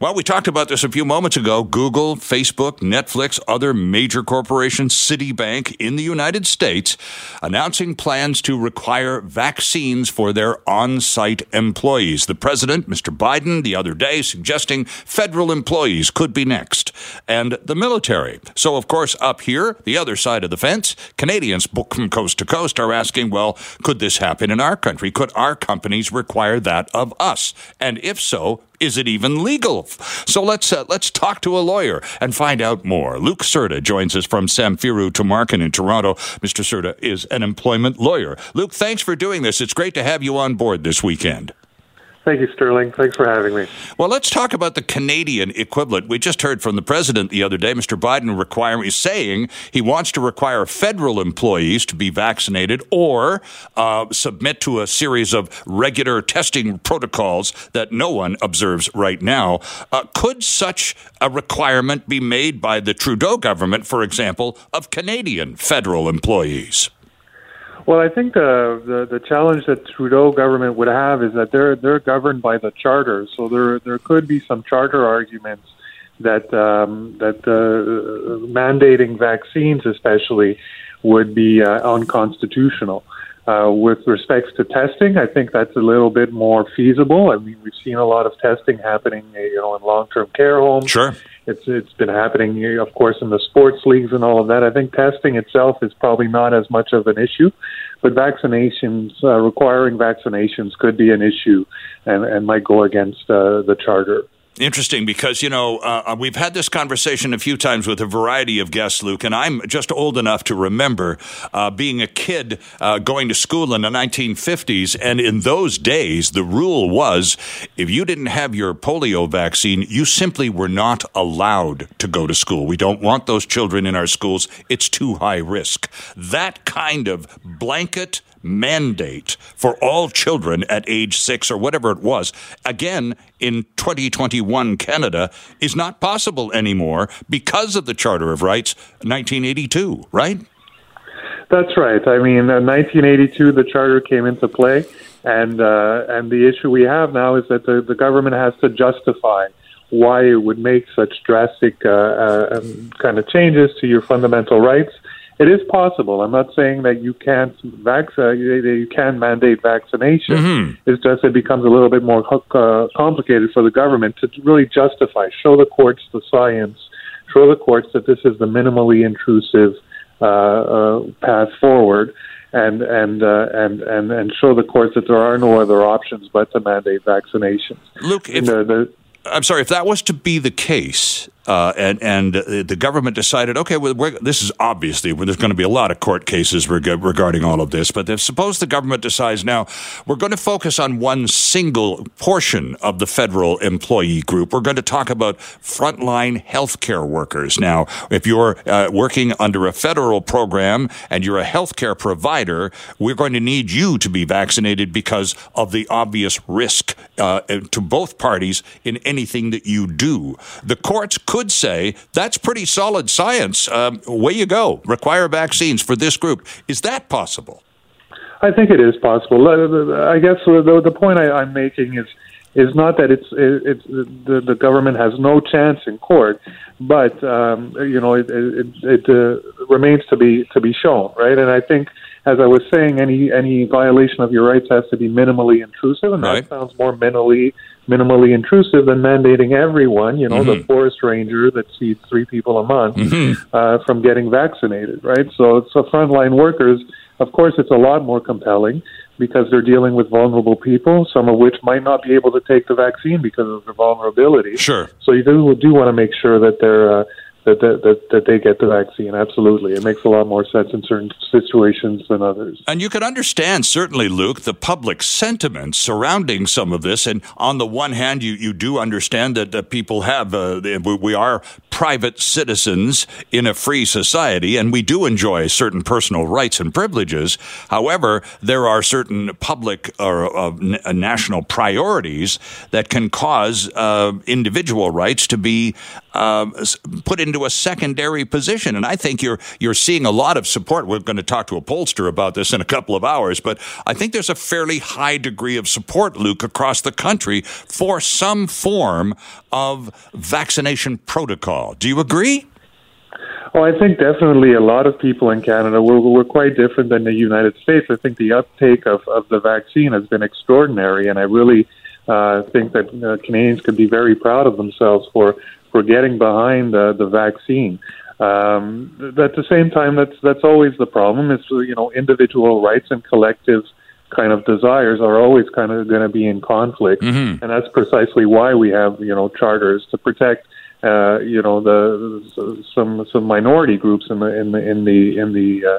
Well, we talked about this a few moments ago. Google, Facebook, Netflix, other major corporations, Citibank in the United States announcing plans to require vaccines for their on site employees. The president, Mr. Biden, the other day suggesting federal employees could be next, and the military. So, of course, up here, the other side of the fence, Canadians from coast to coast are asking, well, could this happen in our country? Could our companies require that of us? And if so, is it even legal? So let's uh, let's talk to a lawyer and find out more. Luke Serta joins us from Samfiru Tumarkin in Toronto. Mr. Serta is an employment lawyer. Luke, thanks for doing this. It's great to have you on board this weekend. Thank you, Sterling. Thanks for having me. Well, let's talk about the Canadian equivalent. We just heard from the president the other day, Mr. Biden, requiring saying he wants to require federal employees to be vaccinated or uh, submit to a series of regular testing protocols that no one observes right now. Uh, could such a requirement be made by the Trudeau government, for example, of Canadian federal employees? Well, I think the, the the challenge that Trudeau government would have is that they're they're governed by the charter, so there there could be some charter arguments that um, that uh, mandating vaccines, especially, would be uh, unconstitutional. Uh, with respects to testing, I think that's a little bit more feasible. I mean, we've seen a lot of testing happening, you know, in long-term care homes. Sure. It's it's been happening, of course, in the sports leagues and all of that. I think testing itself is probably not as much of an issue, but vaccinations, uh, requiring vaccinations, could be an issue, and and might go against uh, the charter. Interesting because, you know, uh, uh, we've had this conversation a few times with a variety of guests, Luke, and I'm just old enough to remember uh, being a kid uh, going to school in the 1950s. And in those days, the rule was if you didn't have your polio vaccine, you simply were not allowed to go to school. We don't want those children in our schools. It's too high risk. That kind of blanket mandate for all children at age six or whatever it was, again, in 2021 Canada, is not possible anymore because of the Charter of Rights 1982, right? That's right. I mean, in 1982, the charter came into play, and uh, and the issue we have now is that the, the government has to justify why it would make such drastic uh, uh, um, kind of changes to your fundamental rights it is possible. I'm not saying that you can't vac- uh, you can mandate vaccination. Mm-hmm. It's just it becomes a little bit more uh, complicated for the government to really justify, show the courts the science, show the courts that this is the minimally intrusive uh, uh, path forward. And and, uh, and and and show the courts that there are no other options but to mandate vaccinations. Luke, if, the, the, I'm sorry, if that was to be the case, uh, and and the government decided, okay, well, this is obviously there's going to be a lot of court cases reg- regarding all of this. But if suppose the government decides now we're going to focus on one single portion of the federal employee group, we're going to talk about frontline healthcare workers. Now, if you're uh, working under a federal program and you're a healthcare provider, we're going to need you to be vaccinated because of the obvious risk uh, to both parties in anything that you do. The courts could say that's pretty solid science. Um, way you go. Require vaccines for this group. Is that possible? I think it is possible. I guess the, the point I, I'm making is is not that it's it's the, the government has no chance in court, but um, you know it it, it uh, remains to be to be shown, right? And I think, as I was saying, any any violation of your rights has to be minimally intrusive, and right. that sounds more minimally minimally intrusive than mandating everyone, you know, mm-hmm. the forest ranger that sees three people a month mm-hmm. uh, from getting vaccinated, right? So, it's so frontline workers, of course, it's a lot more compelling because they're dealing with vulnerable people, some of which might not be able to take the vaccine because of their vulnerability. Sure. So you do, do want to make sure that they're uh, that, that, that, that they get the vaccine. Absolutely. It makes a lot more sense in certain situations than others. And you can understand, certainly, Luke, the public sentiment surrounding some of this. And on the one hand, you, you do understand that, that people have, uh, we are private citizens in a free society, and we do enjoy certain personal rights and privileges. However, there are certain public or uh, national priorities that can cause uh, individual rights to be um, put into a secondary position. And I think you're you're seeing a lot of support. We're going to talk to a pollster about this in a couple of hours, but I think there's a fairly high degree of support, Luke, across the country for some form of vaccination protocol. Do you agree? Well, I think definitely a lot of people in Canada were, were quite different than the United States. I think the uptake of, of the vaccine has been extraordinary, and I really uh, think that uh, Canadians could be very proud of themselves for, for getting behind uh, the vaccine. Um, at the same time, that's that's always the problem. Is you know individual rights and collective kind of desires are always kind of going to be in conflict, mm-hmm. and that's precisely why we have you know charters to protect uh, you know the some some minority groups in the in the in the in the uh,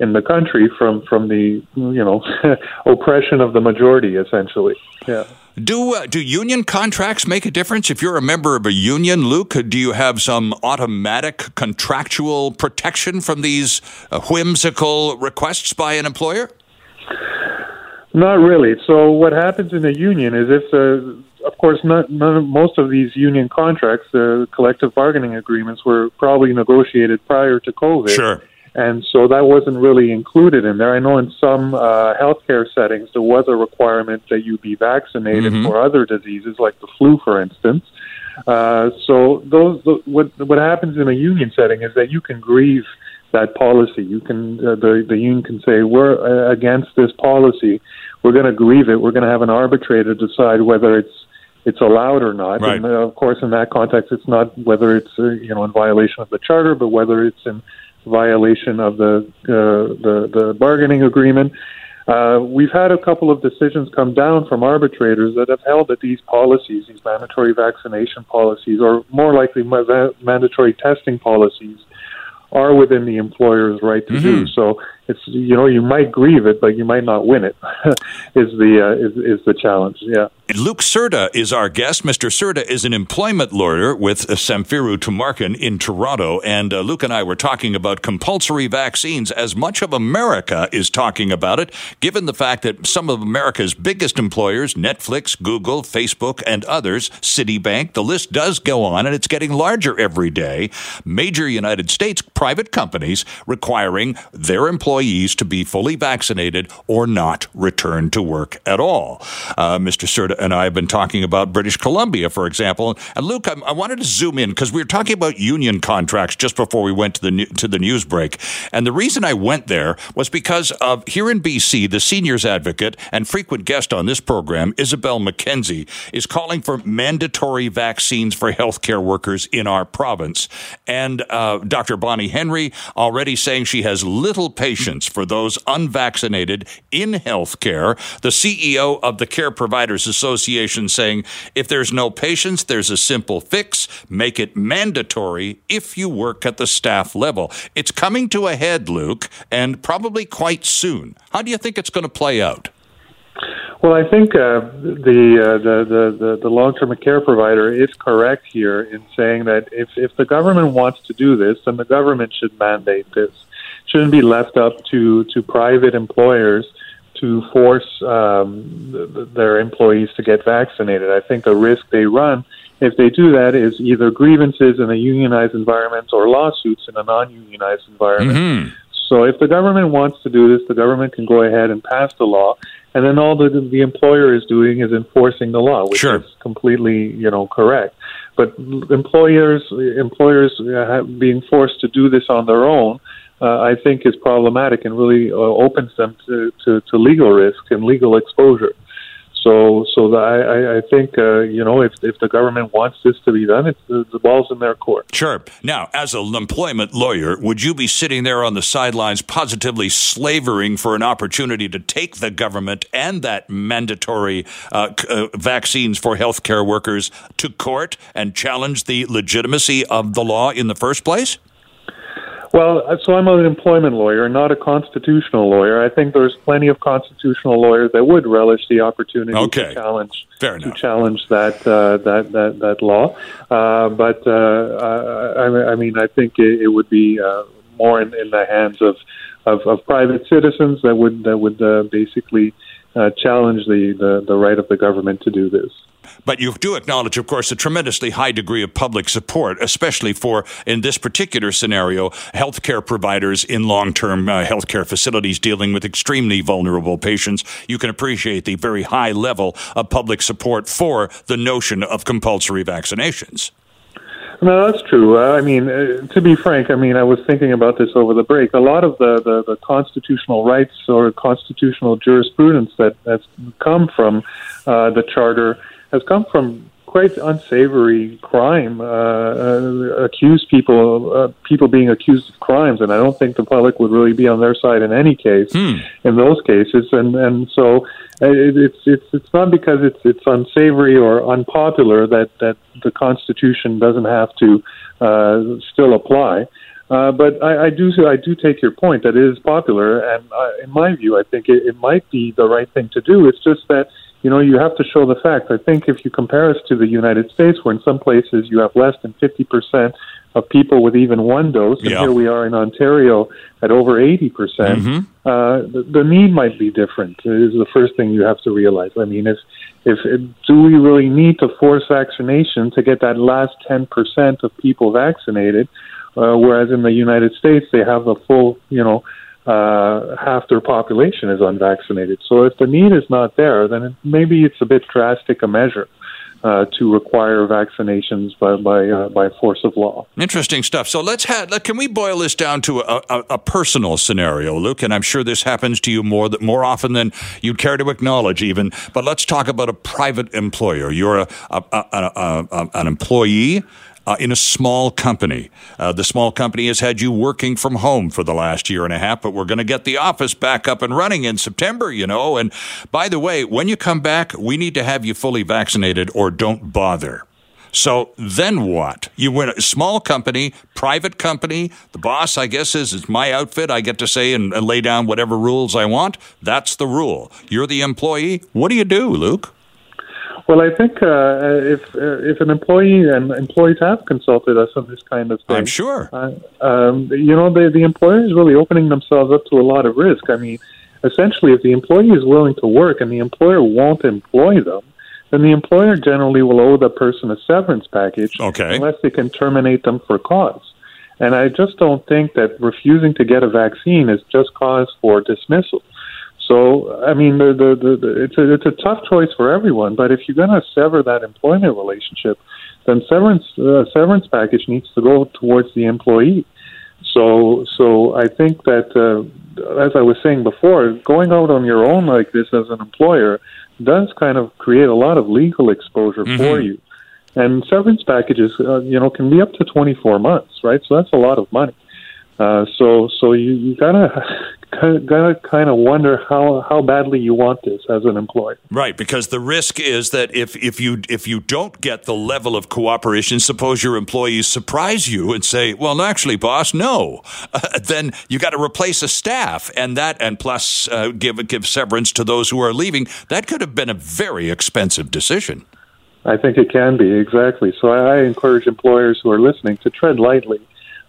in the country from from the you know oppression of the majority essentially yeah do uh, do union contracts make a difference if you're a member of a union luke do you have some automatic contractual protection from these uh, whimsical requests by an employer not really so what happens in a union is if the of course, not, none of, most of these union contracts, the uh, collective bargaining agreements, were probably negotiated prior to COVID. Sure. And so that wasn't really included in there. I know in some uh, healthcare settings there was a requirement that you be vaccinated mm-hmm. for other diseases, like the flu, for instance. Uh, so those the, what what happens in a union setting is that you can grieve that policy. You can uh, the the union can say we're uh, against this policy. We're going to grieve it. We're going to have an arbitrator decide whether it's it's allowed or not. Right. And uh, of course, in that context, it's not whether it's uh, you know in violation of the charter, but whether it's in violation of the uh, the, the bargaining agreement. Uh, we've had a couple of decisions come down from arbitrators that have held that these policies, these mandatory vaccination policies, or more likely mandatory testing policies, are within the employer's right to mm-hmm. do. So it's you know you might grieve it, but you might not win it. is the uh, is is the challenge? Yeah. Luke Serda is our guest. Mr. Serda is an employment lawyer with Samfiru Tumarkin in Toronto, and uh, Luke and I were talking about compulsory vaccines. As much of America is talking about it, given the fact that some of America's biggest employers, Netflix, Google, Facebook, and others, Citibank, the list does go on, and it's getting larger every day. Major United States private companies requiring their employees employees to be fully vaccinated or not return to work at all. Uh, Mr. Serda and I have been talking about British Columbia, for example. And Luke, I, I wanted to zoom in because we were talking about union contracts just before we went to the to the news break. And the reason I went there was because of here in BC, the seniors advocate and frequent guest on this program, Isobel Mackenzie, is calling for mandatory vaccines for healthcare workers in our province. And uh, Dr. Bonnie Henry already saying she has little patience for those unvaccinated in healthcare. The CEO of the Care Providers Association saying if there's no patients, there's a simple fix make it mandatory if you work at the staff level. It's coming to a head, Luke, and probably quite soon. How do you think it's going to play out? Well, I think uh, the, uh, the, the the long-term care provider is correct here in saying that if if the government wants to do this, then the government should mandate this shouldn't be left up to to private employers to force um, their employees to get vaccinated. I think the risk they run if they do that is either grievances in a unionized environment or lawsuits in a non-unionized environment. Mm-hmm. So if the government wants to do this, the government can go ahead and pass the law, and then all the the employer is doing is enforcing the law, which sure. is completely you know correct. But employers employers uh, being forced to do this on their own uh, I think is problematic and really uh, opens them to, to, to, legal risk and legal exposure. So, so I, I think uh, you know if, if the government wants this to be done, it's, the, the ball's in their court. Sure. Now, as an employment lawyer, would you be sitting there on the sidelines, positively slavering for an opportunity to take the government and that mandatory uh, uh, vaccines for healthcare workers to court and challenge the legitimacy of the law in the first place? Well, uh, so I'm an employment lawyer, not a constitutional lawyer. I think there's plenty of constitutional lawyers that would relish the opportunity okay. to challenge to challenge that uh, that that that law. Uh, but uh, I, I, mean, I think it, it would be uh, more in, in, the hands of, of, of private citizens that would that would uh, basically challenge the, the the right of the government to do this. But you do acknowledge, of course, a tremendously high degree of public support, especially for, in this particular scenario, healthcare providers in long term uh, healthcare facilities dealing with extremely vulnerable patients. You can appreciate the very high level of public support for the notion of compulsory vaccinations. No, that's true. Uh, I mean, uh, to be frank, I mean, I was thinking about this over the break. A lot of the, the, the constitutional rights or constitutional jurisprudence that has come from uh, the charter has come from quite unsavory crime, uh, uh, accused people, uh, people being accused of crimes, and I don't think the public would really be on their side in any case hmm. in those cases. And and so uh, it, it's it's it's not because it's it's unsavory or unpopular that that the Constitution doesn't have to uh, still apply. Uh, but I, I do I do take your point that it is popular, and uh, in my view, I think it, it might be the right thing to do. It's just that you know, you have to show the facts. I think if you compare us to the United States, where in some places you have less than 50% of people with even one dose, and yeah. here we are in Ontario at over 80%, percent mm hmm uh, the, the need might be different, is the first thing you have to realize. I mean, if, if, do we really need to force vaccination to get that last 10% of people vaccinated? Uh, whereas in the United States, they have the full, you know, uh, half their population is unvaccinated. So if the need is not there, then it, maybe it's a bit drastic a measure. Uh, to require vaccinations by by, uh, by force of law. Interesting stuff. So let's have. Can we boil this down to a, a, a, personal scenario, Luke? And I'm sure this happens to you more that more often than you'd care to acknowledge, even. But let's talk about a private employer. You're a, an employee uh, in a small company. Uh, the small company has had you working from home for the last year and a half, but we're going to get the office back up and running in September, you know. And by the way, when you come back, we need to have you fully vaccinated or don't bother. So then what? You win a small company, private company. The boss, I guess, is it's my outfit. I get to say and, and lay down whatever rules I want. That's the rule. You're the employee. What do you do, Luke? Well, I think uh, if uh, if an employee and employees have consulted us on this kind of thing, I'm sure. Uh, um, you know, the the employer is really opening themselves up to a lot of risk. I mean, essentially, if the employee is willing to work and the employer won't employ them, then the employer generally will owe the person a severance package, okay. unless they can terminate them for cause. And I just don't think that refusing to get a vaccine is just cause for dismissal. So, I mean, the, the, the, the, it's, a, it's a tough choice for everyone. But if you're going to sever that employment relationship, then severance uh, severance package needs to go towards the employee. So, so I think that, uh, as I was saying before, going out on your own like this as an employer does kind of create a lot of legal exposure mm-hmm. for you. And severance packages, uh, you know, can be up to 24 months, right? So that's a lot of money. Uh, so, so you, you gotta gotta kind of wonder how how badly you want this as an employer. Right, because the risk is that if if you if you don't get the level of cooperation, suppose your employees surprise you and say, "Well, actually, boss, no," uh, then you got to replace a staff, and that and plus uh, give give severance to those who are leaving. That could have been a very expensive decision. I think it can be exactly. So I, I encourage employers who are listening to tread lightly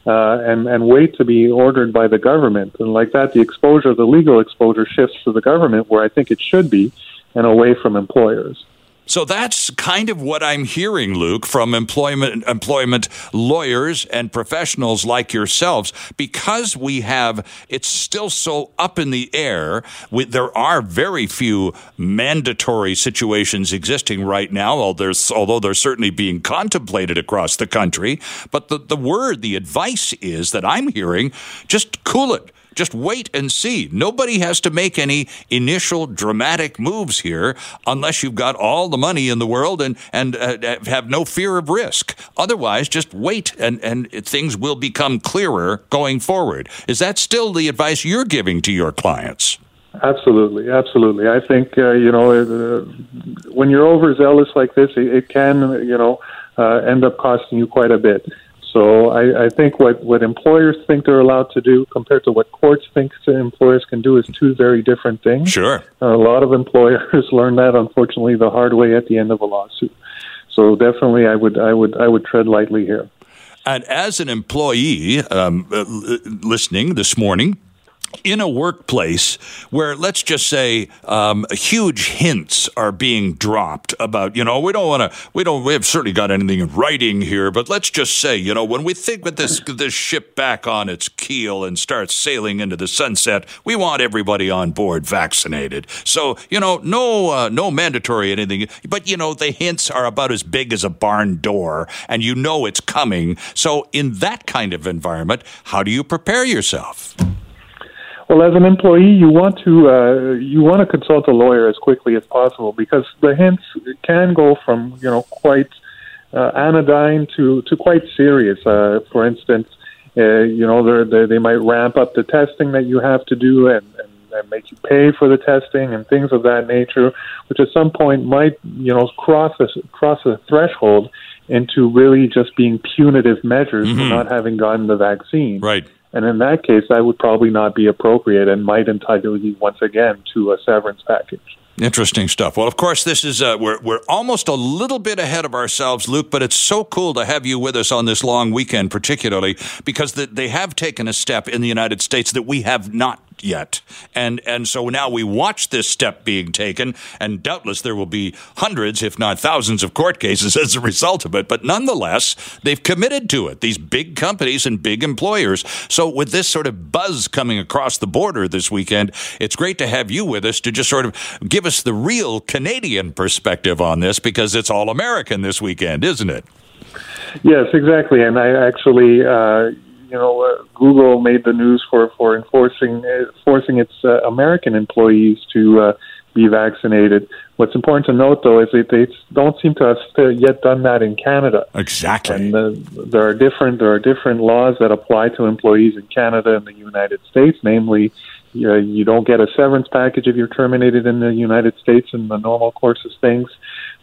uh, and and wait to be ordered by the government. And like that, the exposure, the legal exposure, shifts to the government where I think it should be, and away from employers. So that's kind of what I'm hearing, Luke, from employment employment lawyers and professionals like yourselves. Because we have it's still so up in the air. We, there are very few mandatory situations existing right now, although there's, although they're certainly being contemplated across the country. But the, the word, the advice is that I'm hearing just cool it just wait and see. Nobody has to make any initial dramatic moves here unless you've got all the money in the world and, and uh, have no fear of risk. Otherwise, just wait and, and things will become clearer going forward. Is that still the advice you're giving to your clients? Absolutely, absolutely. I think uh, you know uh, when you're overzealous like this, it, it can you know uh, end up costing you quite a bit. So I, I think what, what employers think they're allowed to do compared to what courts think employers can do is two very different things. Sure. a lot of employers learn that unfortunately the hard way at the end of a lawsuit. So definitely, I would I would I would tread lightly here. And as an employee um, uh, listening this morning, in a workplace where let's just say um, huge hints are being dropped about you know we don't want to we don't we have certainly got anything in writing here but let's just say you know when we think with this this ship back on its keel and starts sailing into the sunset we want everybody on board vaccinated. So you know no uh, no mandatory anything but you know the hints are about as big as a barn door and you know it's coming. So in that kind of environment how do you prepare yourself well, as an employee, you want to uh, you want to consult a lawyer as quickly as possible because the hints can go from you know quite uh, anodyne to to quite serious. Uh, for instance, uh, you know they're, they're, they might ramp up the testing that you have to do and, and, and make you pay for the testing and things of that nature, which at some point might you know cross a cross a threshold into really just being punitive measures mm-hmm. for not having gotten the vaccine. Right. And in that case, that would probably not be appropriate and might entitle you once again to a severance package. Interesting stuff. Well, of course, this is uh, we're we're almost a little bit ahead of ourselves, Luke. But it's so cool to have you with us on this long weekend, particularly because the, they have taken a step in the United States that we have not yet. And and so now we watch this step being taken, and doubtless there will be hundreds, if not thousands, of court cases as a result of it. But nonetheless, they've committed to it. These big companies and big employers. So with this sort of buzz coming across the border this weekend, it's great to have you with us to just sort of give us the real Canadian perspective on this because it's all American this weekend, isn't it? Yes, exactly. And I actually. Uh, you know, uh, Google made the news for for enforcing uh, forcing its uh, American employees to uh, be vaccinated. What's important to note, though, is that they don't seem to have yet done that in Canada. Exactly. And uh, there are different there are different laws that apply to employees in Canada and the United States. Namely, you, you don't get a severance package if you're terminated in the United States in the normal course of things.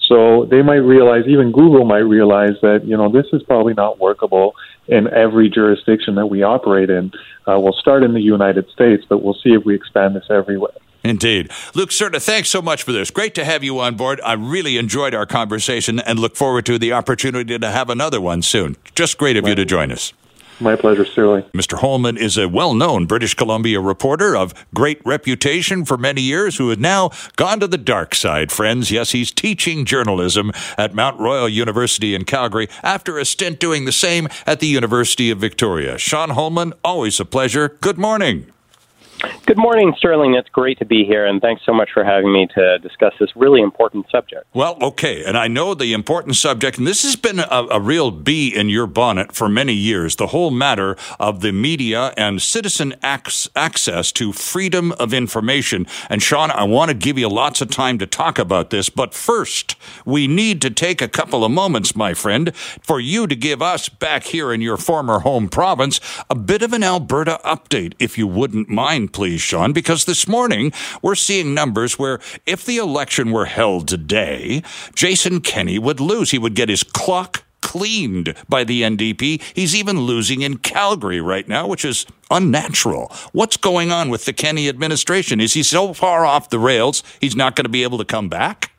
So they might realize, even Google might realize that you know this is probably not workable in every jurisdiction that we operate in. Uh, we'll start in the United States, but we'll see if we expand this everywhere. Indeed. Luke Serta, thanks so much for this. Great to have you on board. I really enjoyed our conversation and look forward to the opportunity to have another one soon. Just great of you to join us. My pleasure, Sterling. Mr. Holman is a well known British Columbia reporter of great reputation for many years who has now gone to the dark side, friends. Yes, he's teaching journalism at Mount Royal University in Calgary after a stint doing the same at the University of Victoria. Sean Holman, always a pleasure. Good morning. Good morning, Sterling. It's great to be here, and thanks so much for having me to discuss this really important subject. Well, okay, and I know the important subject, and this has been a, a, real bee in your bonnet for many years the whole matter of the media and citizen ac- access to freedom of information. And Sean, I want to give you lots of time to talk about this, but first, we need to take a couple of moments, my friend, for you to give us back here in your former home province a bit of an Alberta update, if you wouldn't mind please, Sean, because this morning we're seeing numbers where if the election were held today, Jason Kenney would lose. He would get his clock cleaned by the NDP. He's even losing in Calgary right now, which is unnatural. What's going on with the Kenney administration? Is he so far off the rails he's not going to be able to come back?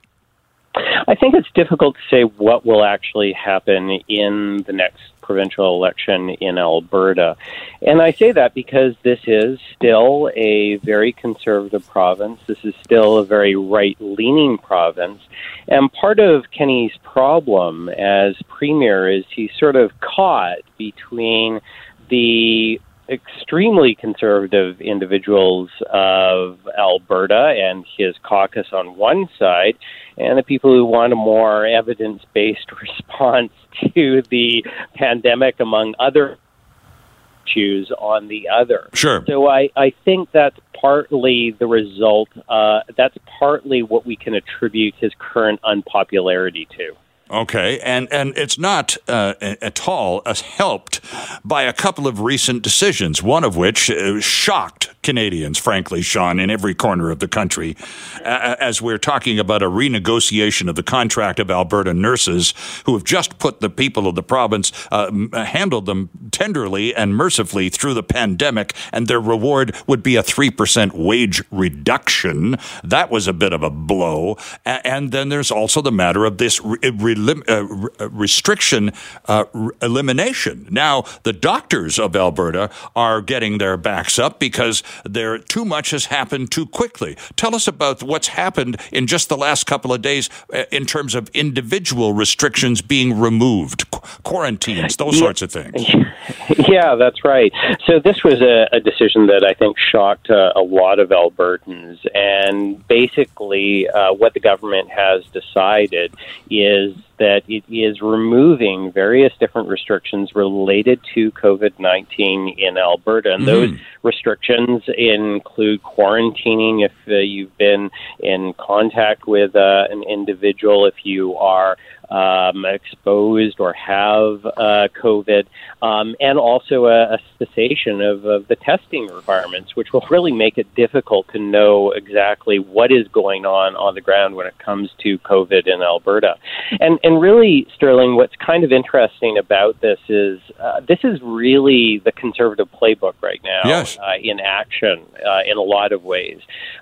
I think it's difficult to say what will actually happen in the next provincial election in Alberta. And I say that because this is still a very conservative province. This is still a very right leaning province. And part of Kenney's problem as premier is he's sort of caught between the extremely conservative individuals of Alberta and his caucus on one side, and the people who want a more evidence based response to the pandemic, among other issues, on the other. Sure. So I, I think that's partly the result, uh, that's partly what we can attribute his current unpopularity to. Okay, and and it's not uh, at all uh, helped by a couple of recent decisions. One of which uh, shocked Canadians, frankly, Sean, in every corner of the country, as we're talking about a renegotiation of the contract of Alberta nurses who have just put the people of the province uh, handled them tenderly and mercifully through the pandemic, and their reward would be a three percent wage reduction. That was a bit of a blow. And then there's also the matter of this. Re- elim- uh, restriction uh, elimination. Now, the doctors of Alberta are getting their backs up because there too much has happened too quickly. Tell us about what's happened in just the last couple of days uh, in terms of individual restrictions being removed, qu- quarantines, those yeah. sorts of things. Yeah, that's right. So this was a, a decision that I think shocked uh, a lot of Albertans, and basically, uh, what the government has decided is that it is removing various different restrictions related to COVID 19 in Alberta. And mm-hmm. those restrictions include quarantining if uh, you've been in contact with uh, an individual, if you are um, exposed or have uh, COVID, um, and also a, a cessation of, of, the testing requirements, which will really make it difficult to know exactly what is going on on the ground when it comes to COVID in Alberta. And, and really, Sterling, what's kind of interesting about this is uh, this is really the conservative playbook right now yes. uh, in action uh, in a lot of ways.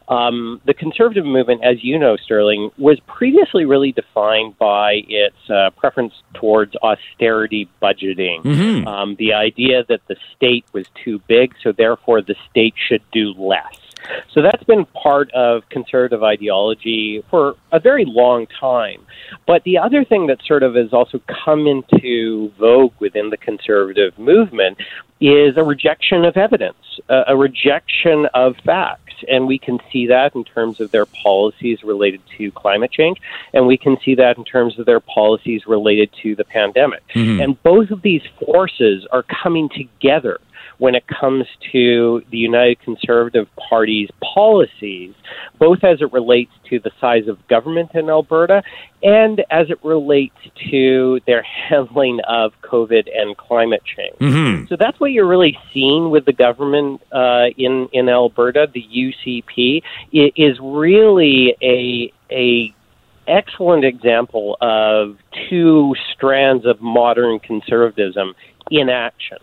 Um, the conservative movement, as you know, Sterling, was previously really defined by its uh, preference towards austerity budgeting. Mm-hmm. Um, the idea that the state was too big, so therefore the state should do less. So that's been part of conservative ideology for a very long time. But the other thing that sort of has also come into vogue within the conservative movement is a rejection of evidence, a rejection of facts and we can see that in terms of their policies related to climate change, and we can see that in terms of their policies related to the pandemic. Mm-hmm. And both of these forces are coming together when it comes to the United Conservative Party's policies, both as it relates to the size of government in Alberta and as it relates to their handling of COVID and climate change. Mm-hmm. So that's what you're really seeing with the government uh, in in Alberta. The UCP it is really a a excellent example of two strands of modern conservatism in action.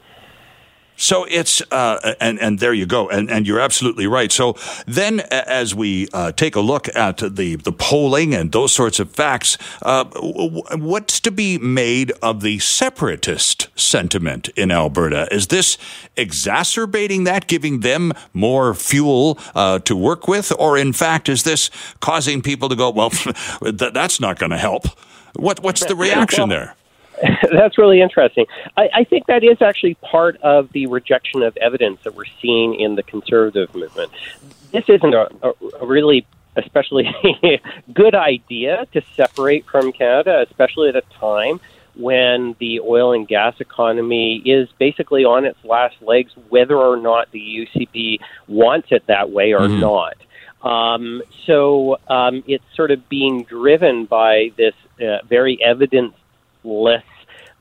So it's uh, and and there you go, and and you're absolutely right. So then, as we uh, take a look at the the polling and those sorts of facts, uh, what's to be made of the separatist sentiment in Alberta? Is this exacerbating that, giving them more fuel uh, to work with, or in fact, is this causing people to go, well, that's not going to help? What what's the reaction there? That's really interesting. I, I, think that is actually part of the rejection of evidence that we're seeing in the conservative movement. This isn't a, a really especially good idea to separate from Canada, especially at a time when the oil and gas economy is basically on its last legs, whether or not the UCP wants it that way or mm-hmm. not. Um, so um, it's sort of being driven by this uh, very evidence less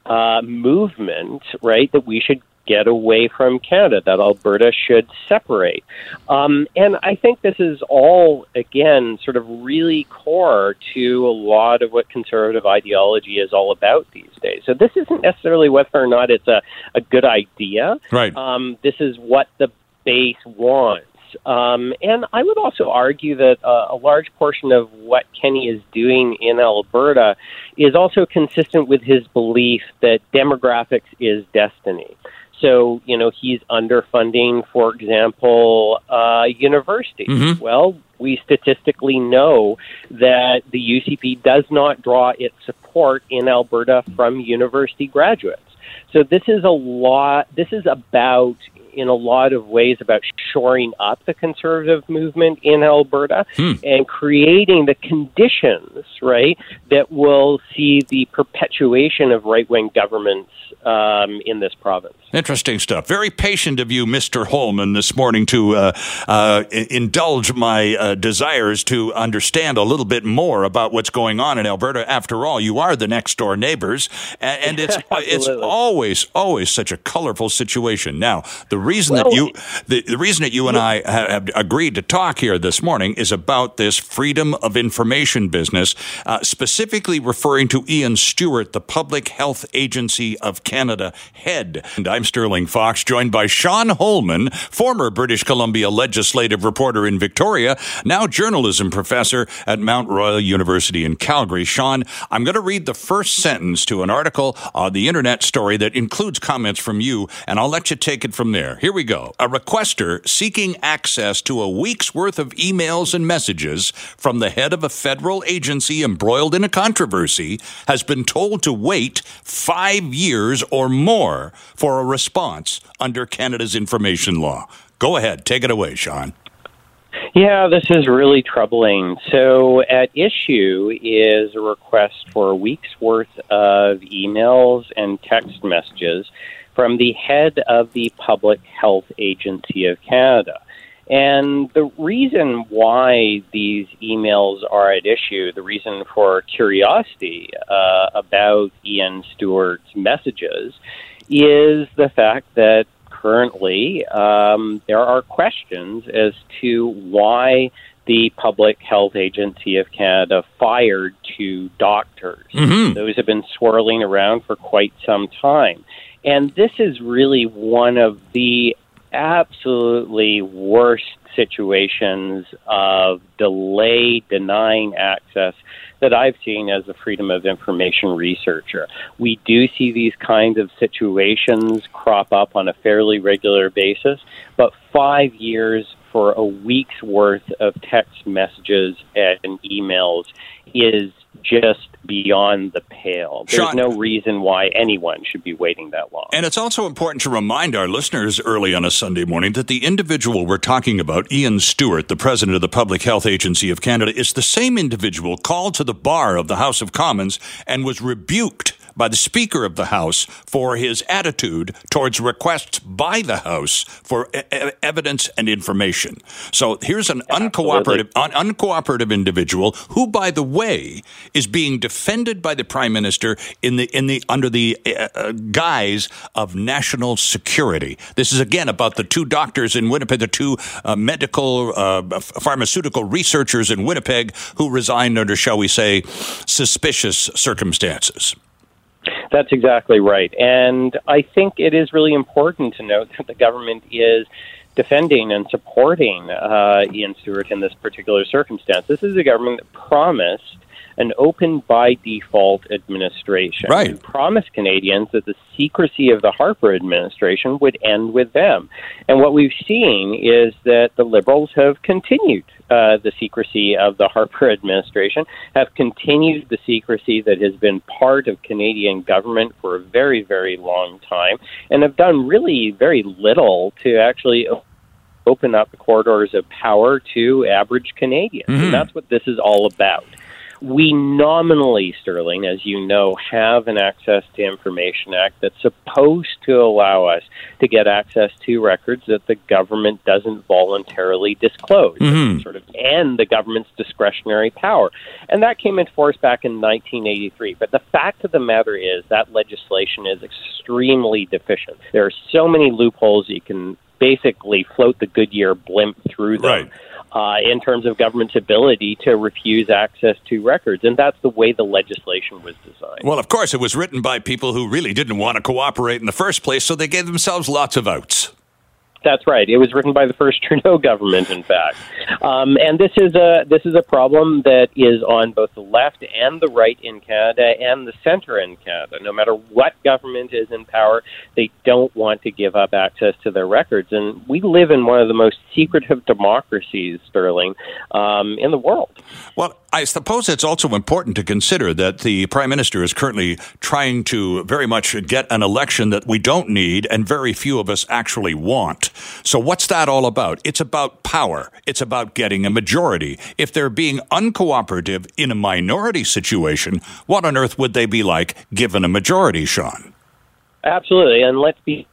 uh, movement, right, that we should get away from Canada, that Alberta should separate. Um, and I think this is all, again, sort of really core to a lot of what conservative ideology is all about these days. So this isn't necessarily whether or not it's a, a good idea. Right. Um, this is what the base wants. Um, and I would also argue that uh, a large portion of what Kenney is doing in Alberta is also consistent with his belief that demographics is destiny. So, you know, he's underfunding, for example, uh, universities. Mm-hmm. Well, we statistically know that the UCP does not draw its support in Alberta from university graduates. So this is a lot. This is about in a lot of ways about shoring up the conservative movement in Alberta hmm. and creating the conditions, right, that will see the perpetuation of right wing governments um, in this province. Interesting stuff. Very patient of you, Mr. Holman, this morning to uh, uh, indulge my uh, desires to understand a little bit more about what's going on in Alberta. After all, you are the next door neighbors, and, and it's it's always always such a colorful situation. Now, the reason well, that you the, the reason that you and I have agreed to talk here this morning is about this freedom of information business, uh, specifically referring to Iain Stewart, the Public Health Agency of Canada head. And I'm Sterling Fox, joined by Sean Holman, former British Columbia legislative reporter in Victoria, now journalism professor at Mount Royal University in Calgary. Sean, I'm going to read the first sentence to an article on the internet story that includes comments from you, and I'll let you take it from there. Here we go. A requester seeking access to a week's worth of emails and messages from the head of a federal agency embroiled in a controversy has been told to wait five years or more for a response under Canada's information law. Go ahead, take it away, Sean. Yeah, this is really troubling. So, at issue is a request for a week's worth of emails and text messages from the head of the Public Health Agency of Canada. And the reason why these emails are at issue, the reason for curiosity uh, about Iain Stewart's messages, is the fact that currently um, there are questions as to why the Public Health Agency of Canada fired two doctors. Mm-hmm. Those have been swirling around for quite some time. And this is really one of the absolutely worst situations of delay, denying access that I've seen as a freedom of information researcher. We do see these kinds of situations crop up on a fairly regular basis, but five years for a week's worth of text messages and emails is just beyond the pale. There's Sean, no reason why anyone should be waiting that long. And it's also important to remind our listeners early on a Sunday morning that the individual we're talking about, Iain Stewart, the president of the Public Health Agency of Canada, is the same individual called to the bar of the House of Commons and was rebuked by the Speaker of the House for his attitude towards requests by the House for e- evidence and information. So here's an uncooperative, un- uncooperative individual who, by the way, is being defended by the Prime Minister in the in the under the uh, uh, guise of national security. This is again about the two doctors in Winnipeg, the two uh, medical uh, pharmaceutical researchers in Winnipeg who resigned under, shall we say, suspicious circumstances. That's exactly right. And I think it is really important to note that the government is defending and supporting uh, Iain Stewart in this particular circumstance. This is a government that promised an open by default administration. Right. And promised Canadians that the secrecy of the Harper administration would end with them. And what we've seen is that the Liberals have continued uh, the secrecy of the Harper administration, have continued the secrecy that has been part of Canadian government for a very, very long time, and have done really very little to actually open up the corridors of power to average Canadians. Mm-hmm. And that's what this is all about. We nominally, Sterling, as you know, have an Access to Information Act that's supposed to allow us to get access to records that the government doesn't voluntarily disclose, mm-hmm. sort of end the government's discretionary power. And that came into force back in 1983. But the fact of the matter is that legislation is extremely deficient. There are so many loopholes you can basically float the Goodyear blimp through them. Right uh, in terms of government's ability to refuse access to records. And that's the way the legislation was designed. Well, of course, it was written by people who really didn't want to cooperate in the first place, so they gave themselves lots of outs. That's right. It was written by the first Trudeau government, in fact. Um, and this is a this is a problem that is on both the left and the right in Canada and the center in Canada. No matter what government is in power, they don't want to give up access to their records. And we live in one of the most secretive democracies, Sterling, um, in the world. Well, I suppose it's also important to consider that the prime minister is currently trying to very much get an election that we don't need and very few of us actually want. So what's that all about? It's about power. It's about getting a majority. If they're being uncooperative in a minority situation, what on earth would they be like given a majority, Sean? Absolutely. And let's be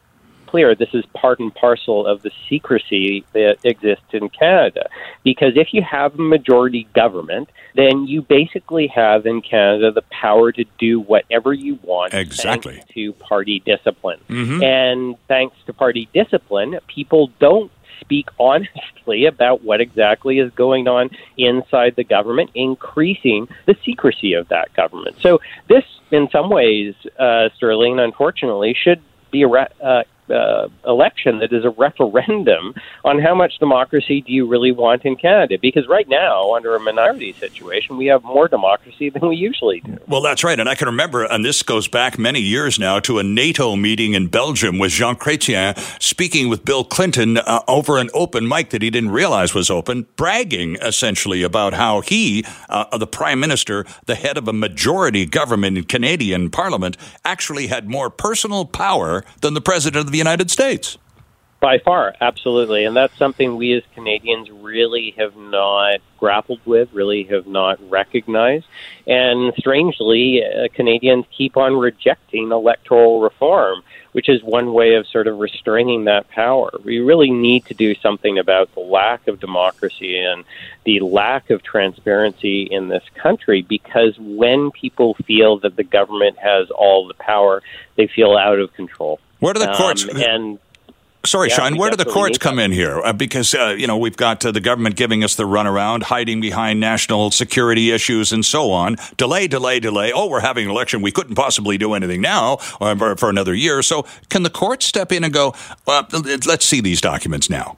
clear, this is part and parcel of the secrecy that exists in Canada. Because if you have a majority government, then you basically have in Canada the power to do whatever you want. Exactly. Thanks to party discipline. Mm-hmm. And thanks to party discipline, people don't speak honestly about what exactly is going on inside the government, increasing the secrecy of that government. So, this, in some ways, uh, Sterling, unfortunately, should be uh, uh, election that is a referendum on how much democracy do you really want in Canada? Because right now, under a minority situation, we have more democracy than we usually do. Well, that's right. And I can remember, and this goes back many years now, to a NATO meeting in Belgium with Jean Chrétien speaking with Bill Clinton uh, over an open mic that he didn't realize was open, bragging essentially about how he, uh, the prime minister, the head of a majority government in Canadian parliament, actually had more personal power than the president of the United States. By far, absolutely. And that's something we as Canadians really have not grappled with, really have not recognized. And strangely, uh, Canadians keep on rejecting electoral reform, which is one way of sort of restraining that power. We really need to do something about the lack of democracy and the lack of transparency in this country because when people feel that the government has all the power, they feel out of control. Where do the courts um, and Sorry, yeah, Sean. Where do the courts come in here? Uh, because uh, you know we've got uh, the government giving us the runaround, hiding behind national security issues and so on. Delay, delay, delay. Oh, we're having an election. We couldn't possibly do anything now or for another year. So, can the courts step in and go? Well, let's see these documents now.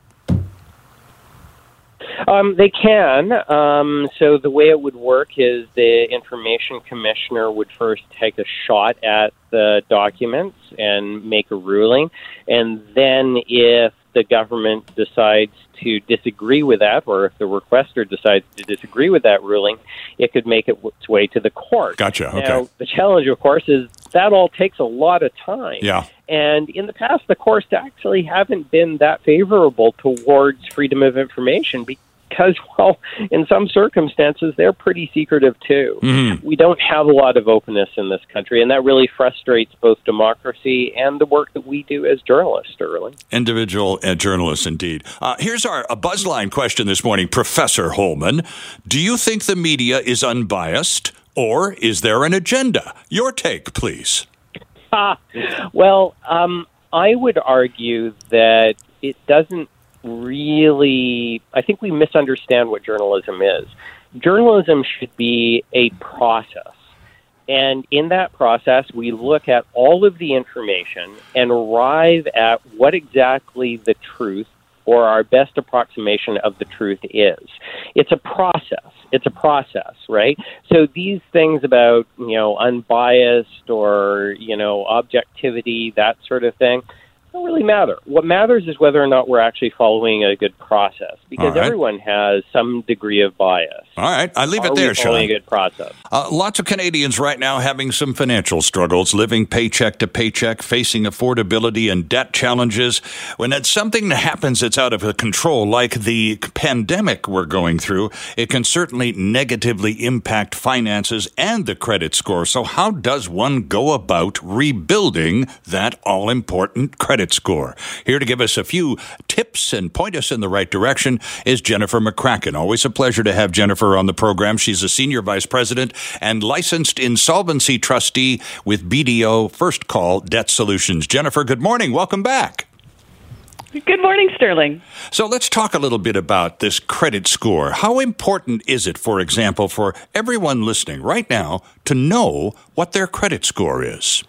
Um, they can. Um, so the way it would work is the information commissioner would first take a shot at the documents and make a ruling, and then if the government decides to disagree with that, or if the requester decides to disagree with that ruling, it could make its way to the court. Gotcha. Okay. Now, the challenge, of course, is that all takes a lot of time. Yeah. And in the past, the courts actually haven't been that favorable towards freedom of information because, well, in some circumstances, they're pretty secretive too. Mm-hmm. We don't have a lot of openness in this country, and that really frustrates both democracy and the work that we do as journalists, Sterling. Individual uh, journalists, indeed. Uh, here's our a buzzline question this morning, Professor Holman. Do you think the media is unbiased, or is there an agenda? Your take, please. Ah, well, um, I would argue that it doesn't really, I think we misunderstand what journalism is. Journalism should be a process. And in that process, we look at all of the information and arrive at what exactly the truth or our best approximation of the truth is. It's a process. It's a process, right? So these things about, you know, unbiased or, you know, objectivity, that sort of thing, don't really matter. What matters is whether or not we're actually following a good process, because right. everyone has some degree of bias. All right, I leave Are it there, Sean. a good process. Uh, lots of Canadians right now having some financial struggles, living paycheck to paycheck, facing affordability and debt challenges. When it's something that happens that's out of control, like the pandemic we're going through, it can certainly negatively impact finances and the credit score. So, how does one go about rebuilding that all important credit? Credit score. Here to give us a few tips and point us in the right direction is Jennifer McCracken. Always a pleasure to have Jennifer on the program. She's a senior vice president and licensed insolvency trustee with BDO First Call Debt Solutions. Jennifer, good morning. Welcome back. Good morning, Sterling. So let's talk a little bit about this credit score. How important is it, for example, for everyone listening right now to know what their credit score is?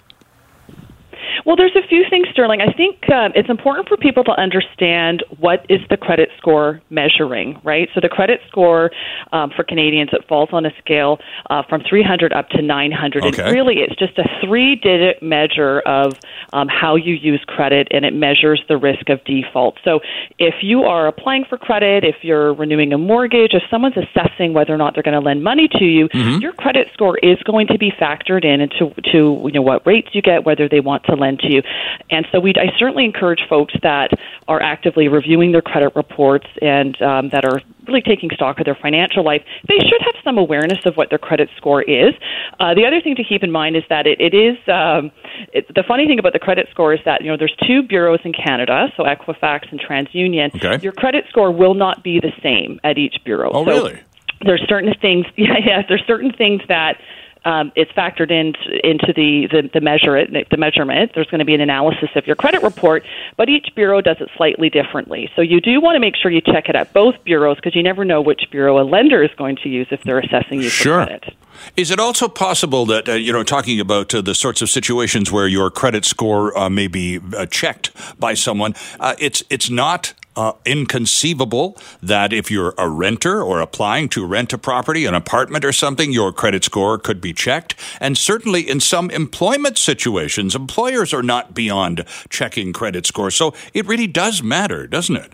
Well, there's a few things, Sterling. I think um, it's important for people to understand what is the credit score measuring, right? So the credit score um, for Canadians it falls on a scale uh, from 300 up to 900, okay. and really it's just a three-digit measure of um, how you use credit, and it measures the risk of default. So if you are applying for credit, if you're renewing a mortgage, if someone's assessing whether or not they're going to lend money to you, mm-hmm. your credit score is going to be factored in into to you know what rates you get, whether they want to lend to you. And so we, I certainly encourage folks that are actively reviewing their credit reports and um, that are really taking stock of their financial life, they should have some awareness of what their credit score is. Uh, the other thing to keep in mind is that it, it is um, it, the funny thing about the credit score is that you know there's two bureaus in Canada, so Equifax and TransUnion. Okay. Your credit score will not be the same at each bureau. Oh, so really? there's certain things. Yeah, yeah. There's certain things that um, it's factored in, into the, the, the measure it, the measurement. There's going to be an analysis of your credit report, but each bureau does it slightly differently. So you do want to make sure you check it at both bureaus because you never know which bureau a lender is going to use if they're assessing you sure. for credit. Is it also possible that, uh, you know, talking about uh, the sorts of situations where your credit score uh, may be uh, checked by someone, uh, it's, it's not uh, inconceivable that if you're a renter or applying to rent a property, an apartment or something, your credit score could be checked. And certainly in some employment situations, employers are not beyond checking credit scores. So it really does matter, doesn't it?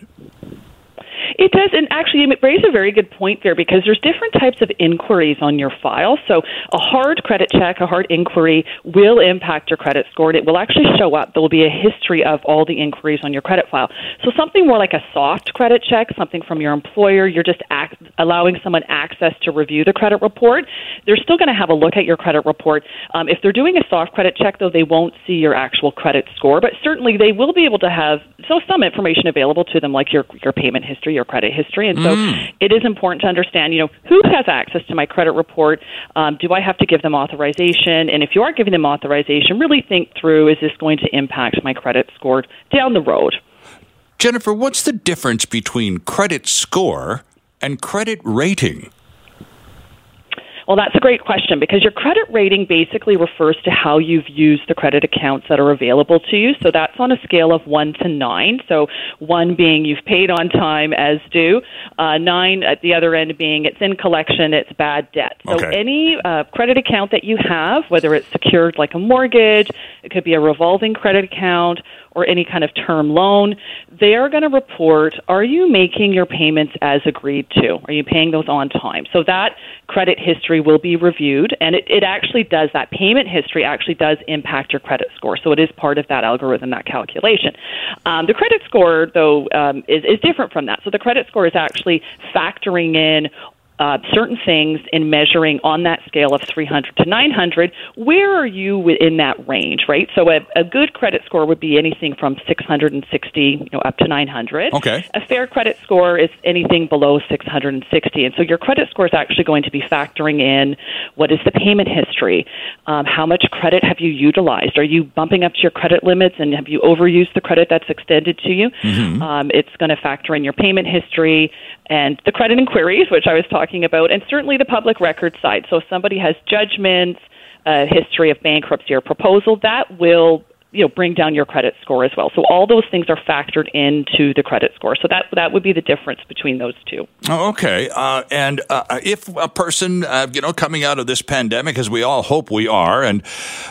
It does, and actually, you raise a very good point there because there's different types of inquiries on your file. So, a hard credit check, a hard inquiry, will impact your credit score, and it will actually show up. There will be a history of all the inquiries on your credit file. So, something more like a soft credit check, something from your employer, you're just act, allowing someone access to review the credit report. They're still going to have a look at your credit report. Um, if they're doing a soft credit check, though, they won't see your actual credit score, but certainly they will be able to have so some information available to them, like your your payment history, your credit history. And so mm. it is important to understand, you know, who has access to my credit report? Um, do I have to give them authorization? And if you are giving them authorization, really think through is this going to impact my credit score down the road? Jennifer, what's the difference between credit score and credit rating? Well, that's a great question because your credit rating basically refers to how you've used the credit accounts that are available to you. So that's on a scale of one to nine. So one being you've paid on time as due, uh, nine at the other end being it's in collection, it's bad debt. So okay. any uh, credit account that you have, whether it's secured like a mortgage, it could be a revolving credit account, or any kind of term loan, they are going to report are you making your payments as agreed to? Are you paying those on time? So that credit history will be reviewed, and it, it actually does that payment history actually does impact your credit score. So it is part of that algorithm, that calculation. Um, the credit score, though, um, is, is different from that. So the credit score is actually factoring in uh, certain things in measuring on that scale of 300 to 900, where are you within that range, right? So a, a good credit score would be anything from 660 you know, up to 900. Okay. A fair credit score is anything below 660. And so your credit score is actually going to be factoring in what is the payment history, um, how much credit have you utilized, are you bumping up to your credit limits, and have you overused the credit that's extended to you? Mm-hmm. Um, it's going to factor in your payment history and the credit inquiries, which I was talking talking about, and certainly the public record side. So if somebody has judgments, a history of bankruptcy or proposal, that will you know bring down your credit score as well. So all those things are factored into the credit score. So that that would be the difference between those two. Oh, okay. Uh, and uh, if a person, uh, you know, coming out of this pandemic, as we all hope we are, and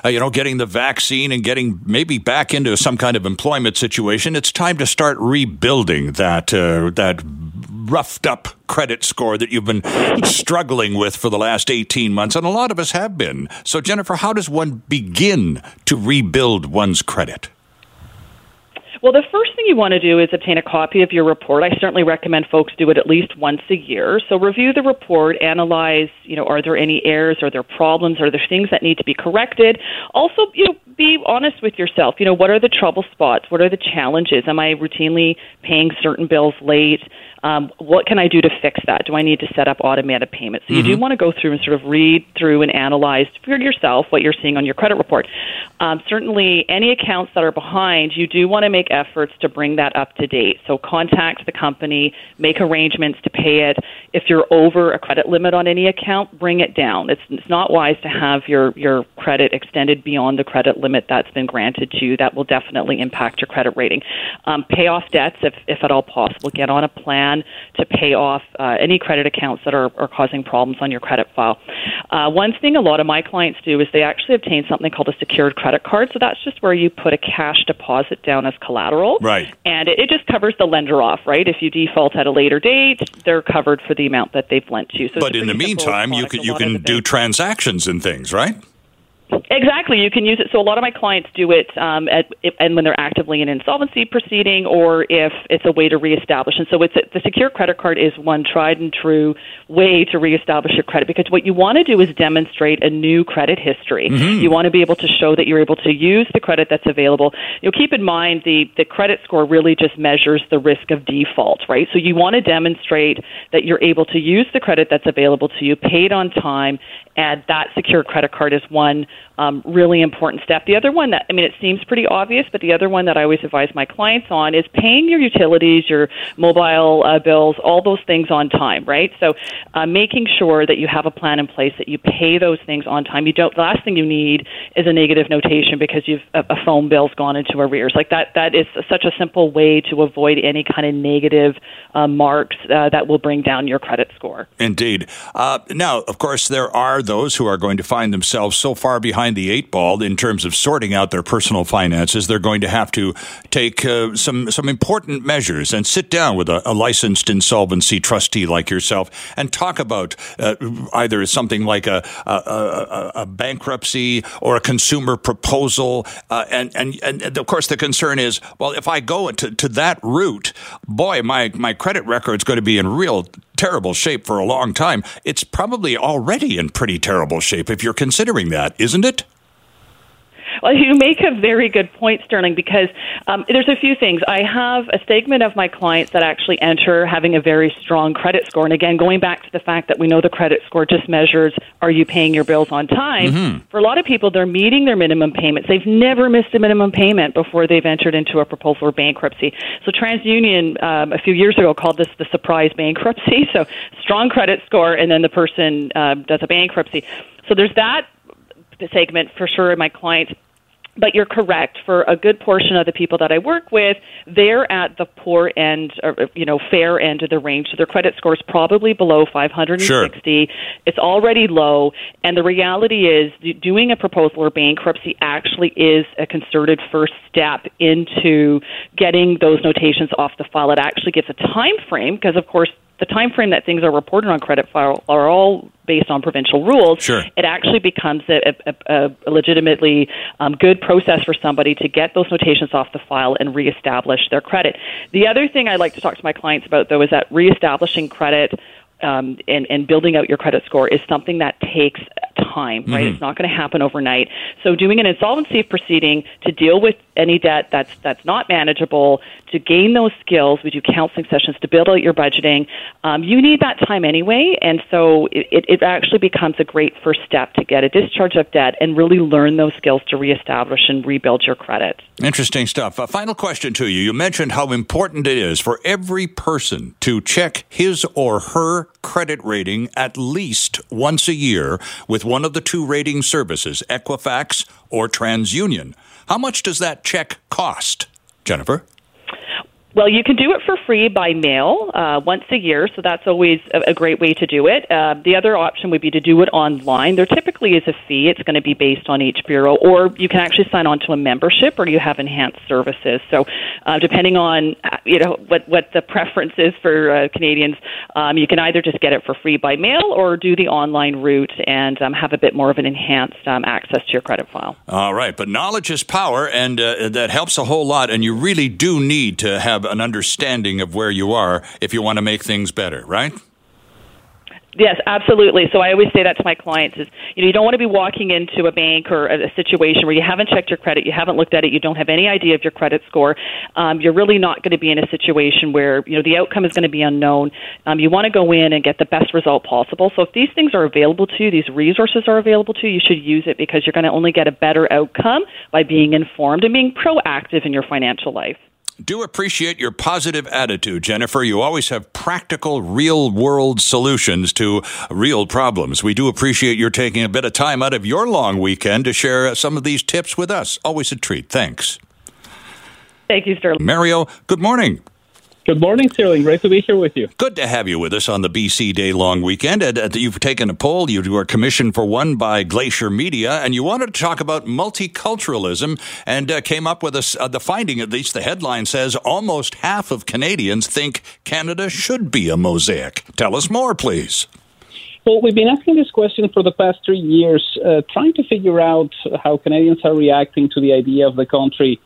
uh, you know, getting the vaccine and getting maybe back into some kind of employment situation, it's time to start rebuilding that uh, that roughed up credit score that you've been struggling with for the last 18 months, and a lot of us have been. So, Jennifer, how does one begin to rebuild one's credit? Well, the first thing you want to do is obtain a copy of your report. I certainly recommend folks do it at least once a year. So review the report, analyze, you know, are there any errors, are there problems, are there things that need to be corrected? Also, you know, be honest with yourself. You know, what are the trouble spots? What are the challenges? Am I routinely paying certain bills late? Um, what can I do to fix that? Do I need to set up automated payments? So you mm-hmm. do want to go through and sort of read through and analyze for yourself what you're seeing on your credit report. Um, certainly, any accounts that are behind, you do want to make efforts to bring that up to date. So contact the company, make arrangements to pay it. If you're over a credit limit on any account, bring it down. It's, it's not wise to have your, your credit extended beyond the credit limit that's been granted to you. That will definitely impact your credit rating. Um, pay off debts if, if at all possible. Get on a plan to pay off uh, any credit accounts that are, are causing problems on your credit file. Uh, one thing a lot of my clients do is they actually obtain something called a secured credit card. So that's just where you put a cash deposit down as collateral. Right. And it, it just covers the lender off, right? If you default at a later date, they're covered for the amount that they've lent you. So but in the meantime, you can you can do transactions and things, right? Exactly, you can use it. So a lot of my clients do it, um, at, and when they're actively in insolvency proceeding, or if it's a way to reestablish. And so it's a, the secure credit card is one tried and true way to reestablish your credit because what you want to do is demonstrate a new credit history. Mm-hmm. You want to be able to show that you're able to use the credit that's available. You know, keep in mind the the credit score really just measures the risk of default, right? So you want to demonstrate that you're able to use the credit that's available to you, paid on time, and that secure credit card is one um, really important step. The other one that, I mean, it seems pretty obvious, but the other one that I always advise my clients on is paying your utilities, your mobile uh, bills, all those things on time, right? So uh, making sure that you have a plan in place that you pay those things on time. You don't, the last thing you need is a negative notation because you've, a, a phone bill's gone into arrears. Like that, that is such a simple way to avoid any kind of negative uh, marks uh, that will bring down your credit score. Indeed. Uh, now, of course, there are those who are going to find themselves so far behind the eight ball in terms of sorting out their personal finances. They're going to have to take uh, some some important measures and sit down with a, a, licensed insolvency trustee like yourself and talk about uh, either something like a, a, a, bankruptcy or a consumer proposal. Uh, and, and and of course, the concern is, well, if I go to, to that route, boy, my my credit record is going to be in real terrible shape for a long time. It's probably already in pretty terrible shape if you're considering that, isn't it? Well, you make a very good point, Sterling, because um, there's a few things. I have a segment of my clients that actually enter having a very strong credit score. And again, going back to the fact that we know the credit score just measures are you paying your bills on time, mm-hmm. for a lot of people, they're meeting their minimum payments. They've never missed a minimum payment before they've entered into a proposal or bankruptcy. So TransUnion um, a few years ago called this the surprise bankruptcy. So strong credit score, and then the person uh, does a bankruptcy. So there's that segment for sure. In my clients but you're correct. For a good portion of the people that I work with, they're at the poor end, or you know, fair end of the range. So their credit score is probably below 560. Sure. It's already low, and the reality is, doing a proposal or bankruptcy actually is a concerted first step into getting those notations off the file. It actually gives a time frame because, of course, the time frame that things are reported on credit file are all based on provincial rules, sure. it actually becomes a, a, a legitimately um, good process for somebody to get those notations off the file and reestablish their credit. The other thing I like to talk to my clients about, though, is that reestablishing credit um, and, and building out your credit score is something that takes time, right? Mm-hmm. It's not going to happen overnight. So doing an insolvency proceeding to deal with any debt that's that's not manageable, to gain those skills, we do counseling sessions to build out your budgeting. Um, you need that time anyway, and so it, it actually becomes a great first step to get a discharge of debt and really learn those skills to reestablish and rebuild your credit. Interesting stuff. A final question to you. You mentioned how important it is for every person to check his or her credit rating at least once a year with one of the two rating services, Equifax or TransUnion. How much does that check cost, Jennifer? Well, you can do it for free by mail uh, once a year, so that's always a, a great way to do it. Uh, the other option would be to do it online. There typically is a fee. It's going to be based on each bureau, or you can actually sign on to a membership, or you have enhanced services. So, uh, depending on you know what what the preference is for uh, Canadians, um, you can either just get it for free by mail, or do the online route and um, have a bit more of an enhanced um, access to your credit file. All right, but knowledge is power, and uh, that helps a whole lot. And you really do need to have an understanding of where you are if you want to make things better, right? Yes, absolutely. So I always say that to my clients is, you know, you don't want to be walking into a bank or a, situation where you haven't checked your credit, you haven't looked at it, you don't have any idea of your credit score. Um, you're really not going to be in a situation where, you know, the outcome is going to be unknown. Um, you want to go in and get the best result possible. So if these things are available to you, these resources are available to you, you should use it because you're going to only get a better outcome by being informed and being proactive in your financial life do appreciate your positive attitude, Jennifer. You always have practical, real world solutions to real problems. We do appreciate your taking a bit of time out of your long weekend to share some of these tips with us. Always a treat. Thanks. Thank you, Sterling. Mario, good morning. Good morning, Sterling. Great to be here with you. Good to have you with us on the BC Day long weekend. And, uh, you've taken a poll. You were commissioned for one by Glacier Media, and you wanted to talk about multiculturalism and uh, came up with a, uh, the finding, at least the headline says, almost half of Canadians think Canada should be a mosaic. Tell us more, please. Well, we've been asking this question for the past three years, uh, trying to figure out how Canadians are reacting to the idea of the country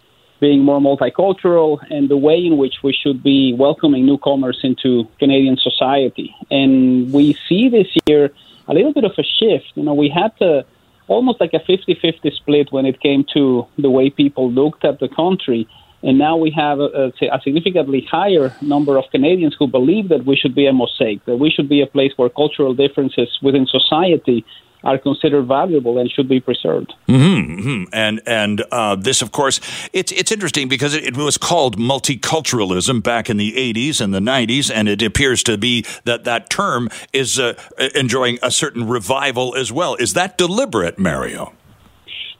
being more multicultural and the way in which we should be welcoming newcomers into Canadian society. And we see this year a little bit of a shift. You know, we had to almost like a 50 50 split when it came to the way people looked at the country. And now we have a, a, significantly higher number of Canadians who believe that we should be a mosaic, that we should be a place where cultural differences within society are considered valuable and should be preserved. Mm-hmm, mm-hmm. And and uh, this, of course, it's it's interesting because it, it, was called multiculturalism back in the '80s and the '90s, and it appears to be that that term is uh, enjoying a certain revival as well. Is that deliberate, Mario?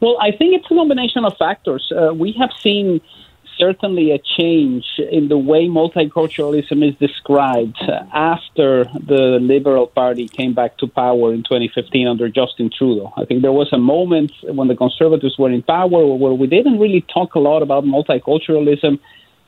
Well, I think it's a combination of factors. Uh, we have seen certainly a change in the way multiculturalism is described after the Liberal Party came back to power in 2015 under Justin Trudeau. I think there was a moment when the Conservatives were in power where we didn't really talk a lot about multiculturalism.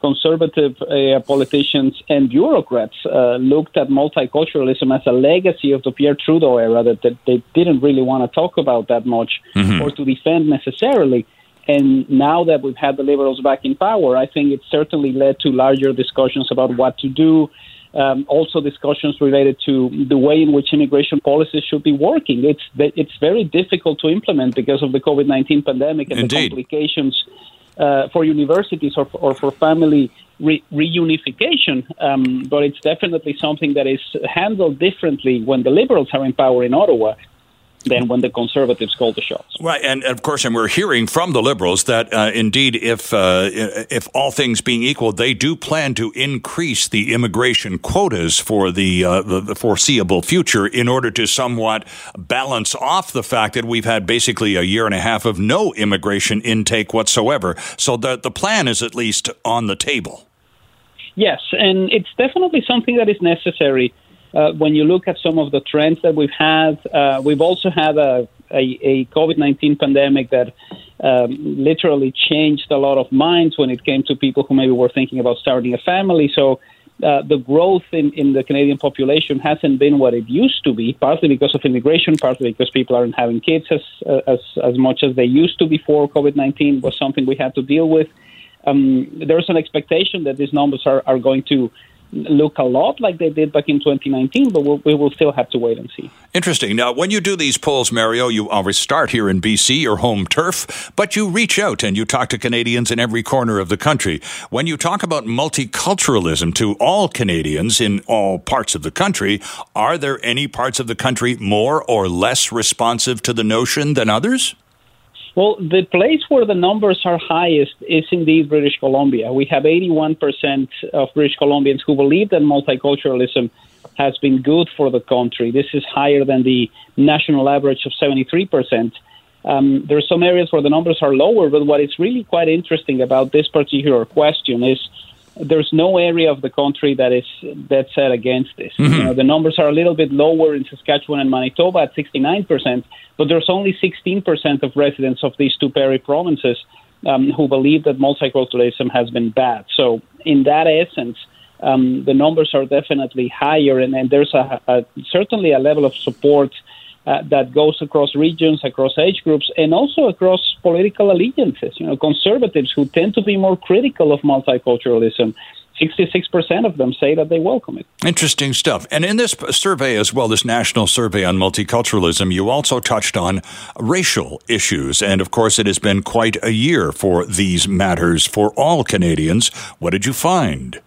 Conservative uh, politicians and bureaucrats uh, looked at multiculturalism as a legacy of the Pierre Trudeau era that, that they didn't really want to talk about that much mm-hmm. or to defend necessarily. And now that we've had the Liberals back in power, I think it certainly led to larger discussions about what to do. Um, also, discussions related to the way in which immigration policies should be working. It's it's very difficult to implement because of the COVID nineteen pandemic and Indeed. the complications uh, for universities or, or for family re- reunification. Um, but it's definitely something that is handled differently when the Liberals are in power in Ottawa than when the conservatives call the shots. Right, and of course, and we're hearing from the liberals that uh, indeed, if uh, if all things being equal, they do plan to increase the immigration quotas for the, uh, the, the foreseeable future in order to somewhat balance off the fact that we've had basically a year and a half of no immigration intake whatsoever. So the the plan is at least on the table. Yes, and it's definitely something that is necessary uh, when you look at some of the trends that we've had, uh, we've also had a, a, a COVID 19 pandemic that um, literally changed a lot of minds when it came to people who maybe were thinking about starting a family. So uh, the growth in, in the Canadian population hasn't been what it used to be, partly because of immigration, partly because people aren't having kids as, uh, as, as much as they used to before COVID 19 was something we had to deal with. Um, there's an expectation that these numbers are, are going to look a lot like they did back in 2019, but we'll, we will still have to wait and see. Interesting. Now, when you do these polls, Mario, you always start here in BC, your home turf, but you reach out and you talk to Canadians in every corner of the country. When you talk about multiculturalism to all Canadians in all parts of the country, are there any parts of the country more or less responsive to the notion than others? Well, the place where the numbers are highest is indeed British Columbia. We have 81% of British Columbians who believe that multiculturalism has been good for the country. This is higher than the national average of 73%. Um, there are some areas where the numbers are lower, but what is really quite interesting about this particular question is there's no area of the country that is that set against this. Mm-hmm. You know, the numbers are a little bit lower in Saskatchewan and Manitoba at 69%, but there's only 16% of residents of these two Prairie provinces um, who believe that multiculturalism has been bad. So, in that essence, um, the numbers are definitely higher, and, and there's a, a, certainly a level of support uh, that goes across regions, across age groups, and also across political allegiances. You know, conservatives who tend to be more critical of multiculturalism 66% of them say that they welcome it. Interesting stuff. And in this survey as well, this national survey on multiculturalism, you also touched on racial issues. And of course, it has been quite a year for these matters for all Canadians. What did you find?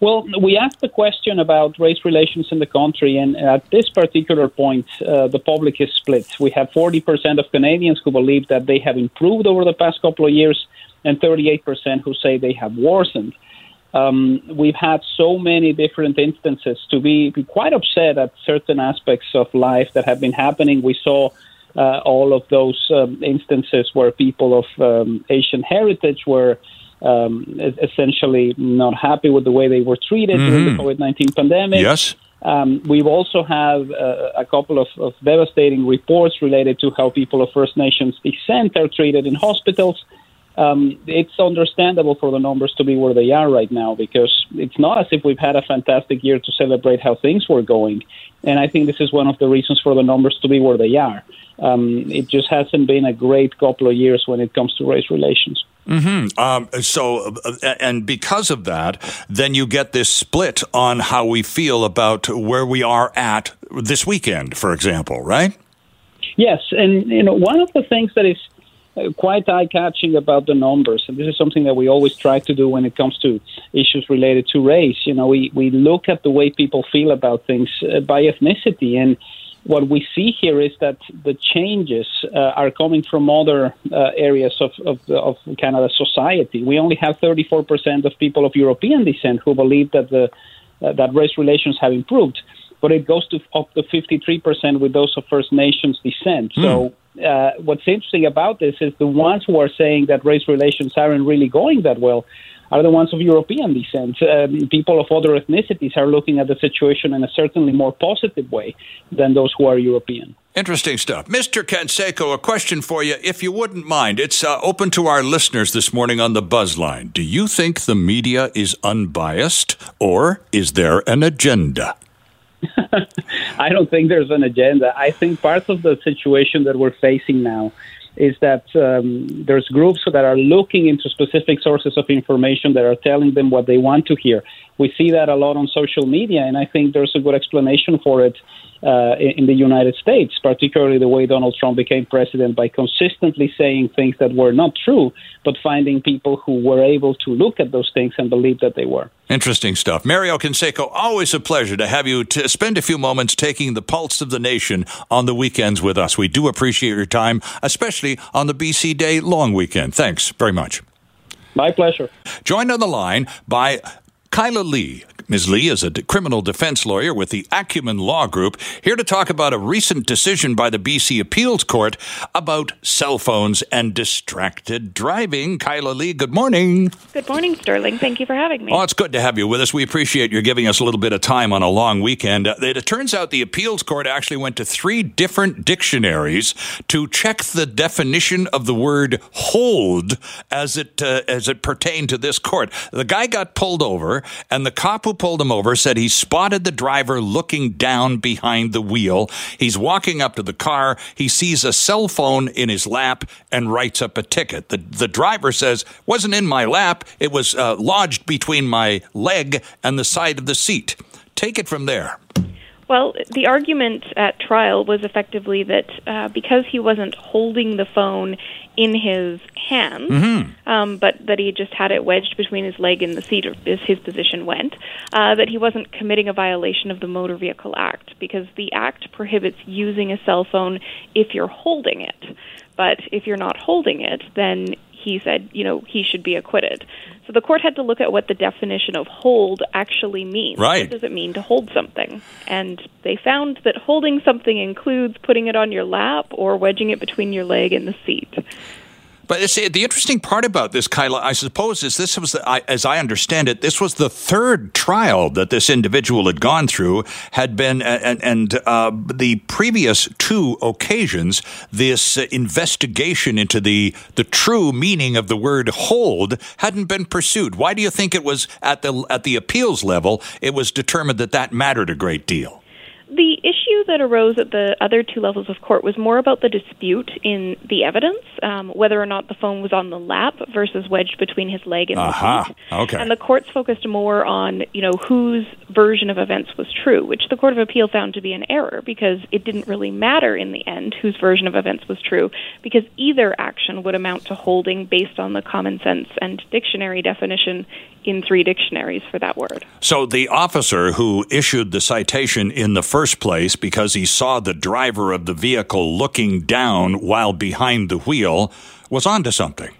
Well, we asked the question about race relations in the country, and at this particular point, uh, the public is split. We have 40% of Canadians who believe that they have improved over the past couple of years, and 38% who say they have worsened. Um, we've had so many different instances to be, be, quite upset at certain aspects of life that have been happening. We saw uh, all of those um, instances where people of um, Asian heritage were um, essentially not happy with the way they were treated mm-hmm. during the mm-hmm. COVID 19 pandemic. Yes. Um, we've also have uh, a couple of, of, devastating reports related to how people of First Nations descent are treated in hospitals. um, it's understandable for the numbers to be where they are right now because it's not as if we've had a fantastic year to celebrate how things were going. And I think this is one of the reasons for the numbers to be where they are. Um, it just hasn't been a great couple of years when it comes to race relations. Mm-hmm. Um, so, uh, and because of that, then you get this split on how we feel about where we are at this weekend, for example, right? Yes, and you know one of the things that is uh, quite eye-catching about the numbers, and this is something that we always try to do when it comes to issues related to race. You know, we we look at the way people feel about things uh, by ethnicity, and what we see here is that the changes uh, are coming from other uh, areas of, of, of Canada's society. We only have 34% of people of European descent who believe that the uh, that race relations have improved, but it goes to up to 53% with those of First Nations descent. Mm. So. Uh, what's interesting about this is the ones who are saying that race relations aren't really going that well are the ones of European descent. Um, people of other ethnicities are looking at the situation in a certainly more positive way than those who are European. Interesting stuff. Mr. Canseco, a question for you, if you wouldn't mind. It's uh, open to our listeners this morning on the buzz line. Do you think the media is unbiased or is there an agenda? I don't think there's an agenda. I think part of the situation that we're facing now is that um, there's groups that are looking into specific sources of information that are telling them what they want to hear. We see that a lot on social media, and I think there's a good explanation for it uh, in the United States, particularly the way Donald Trump became president by consistently saying things that were not true, but finding people who were able to look at those things and believe that they were. Interesting stuff. Mario Canseco, always a pleasure to have you to spend a few moments taking the pulse of the nation on the weekends with us. We do appreciate your time, especially on the BC Day long weekend. Thanks very much. My pleasure. Joined on the line by Kyla Lee, Ms. Lee is a criminal defense lawyer with the Acumen Law Group, here to talk about a recent decision by the BC Appeals Court about cell phones and distracted driving. Kyla Lee, good morning. Good morning, Sterling. Thank you for having me. Oh, it's good to have you with us. We appreciate you giving us a little bit of time on a long weekend. Uh, it turns out the Appeals Court actually went to three different dictionaries to check the definition of the word hold as it uh, as it pertained to this court. The guy got pulled over, and the cop who pulled him over said he spotted the driver looking down behind the wheel. He's walking up to the car. He sees a cell phone in his lap and writes up a ticket. The, the driver says, wasn't in my lap. It was uh, lodged between my leg and the side of the seat. Take it from there. Well, the argument at trial was effectively that uh, because he wasn't holding the phone in his hand, mm-hmm. um, but that he just had it wedged between his leg and the seat, as his position went, uh, that he wasn't committing a violation of the Motor Vehicle Act because the Act prohibits using a cell phone if you're holding it. But if you're not holding it, then he said, you know, he should be acquitted. So the court had to look at what the definition of hold actually means. Right. What does it mean to hold something? And they found that holding something includes putting it on your lap or wedging it between your leg and the seat. But the interesting part about this, Kyla, I suppose, is this was, the, as I understand it, this was the third trial that this individual had gone through. Had been, and, and uh, the previous two occasions, this investigation into the the true meaning of the word "hold" hadn't been pursued. Why do you think it was at the at the appeals level? It was determined that that mattered a great deal. The issue that arose at the other two levels of court was more about the dispute in the evidence, um, whether or not the phone was on the lap versus wedged between his leg and uh-huh. the seat. Okay. And the courts focused more on, you know, whose version of events was true, which the Court of Appeal found to be an error because it didn't really matter in the end whose version of events was true, because either action would amount to holding based on the common sense and dictionary definition in three dictionaries for that word. So the officer who issued the citation in the first place because he saw the driver of the vehicle looking down while behind the wheel was onto something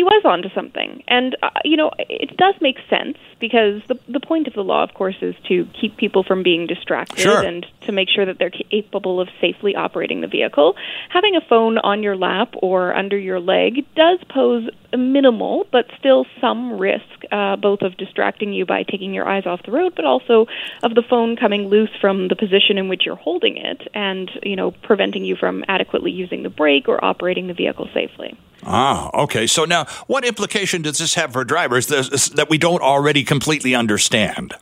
he was onto something. And uh, you know, it does make sense because the the point of the law, of course, is to keep people from being distracted sure. and to make sure that they're capable of safely operating the vehicle. Having a phone on your lap or under your leg does pose a minimal but still some risk uh, both of distracting you by taking your eyes off the road, but also of the phone coming loose from the position in which you're holding it, and you know preventing you from adequately using the brake or operating the vehicle safely. Ah, okay. So now, what implication does this have for drivers that we don't already completely understand?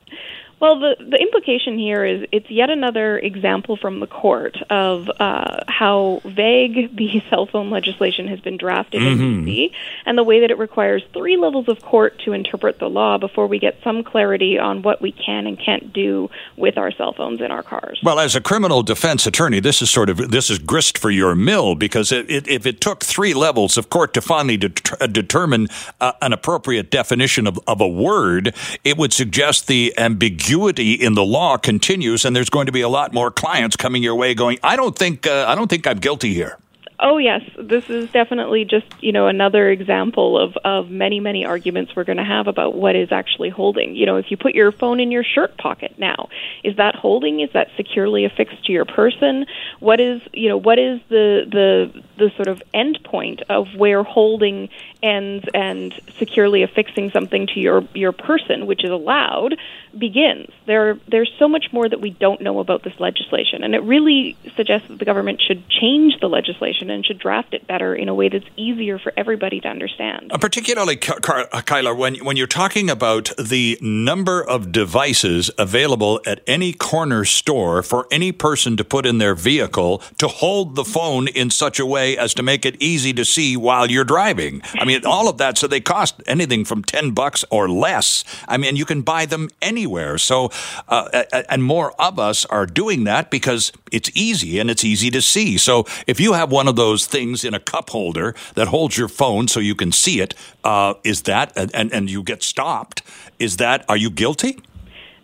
Well, the, the implication here is it's yet another example from the court of uh, how vague the cell phone legislation has been drafted mm-hmm. in B.C. and the way that it requires three levels of court to interpret the law before we get some clarity on what we can and can't do with our cell phones in our cars. Well, as a criminal defense attorney, this is sort of this is grist for your mill because it, it, if it took three levels of court to finally det- uh, determine uh, an appropriate definition of, of a word, it would suggest the ambiguity ambiguity in the law continues, and there's going to be a lot more clients coming your way going, I don't think uh, I don't think I'm guilty here. Oh yes, this is definitely just you know another example of of many many arguments we're going to have about what is actually holding. You know, if you put your phone in your shirt pocket now, is that holding? Is that securely affixed to your person? What is you know what is the the the sort of end point of where holding ends and securely affixing something to your your person, which is allowed, begins. There there's so much more that we don't know about this legislation, and it really suggests that the government should change the legislation and should draft it better in a way that's easier for everybody to understand. Uh, particularly, uh, Kyla, when when you're talking about the number of devices available at any corner store for any person to put in their vehicle to hold the phone in such a way as to make it easy to see while you're driving. I mean, all of that. So they cost anything from ten bucks or less. I mean, you can buy them anywhere. So, uh, and more of us are doing that because it's easy and it's easy to see. So if you have one of those things in a cup holder that holds your phone so you can see it, uh, is that and and you get stopped? Is that are you guilty?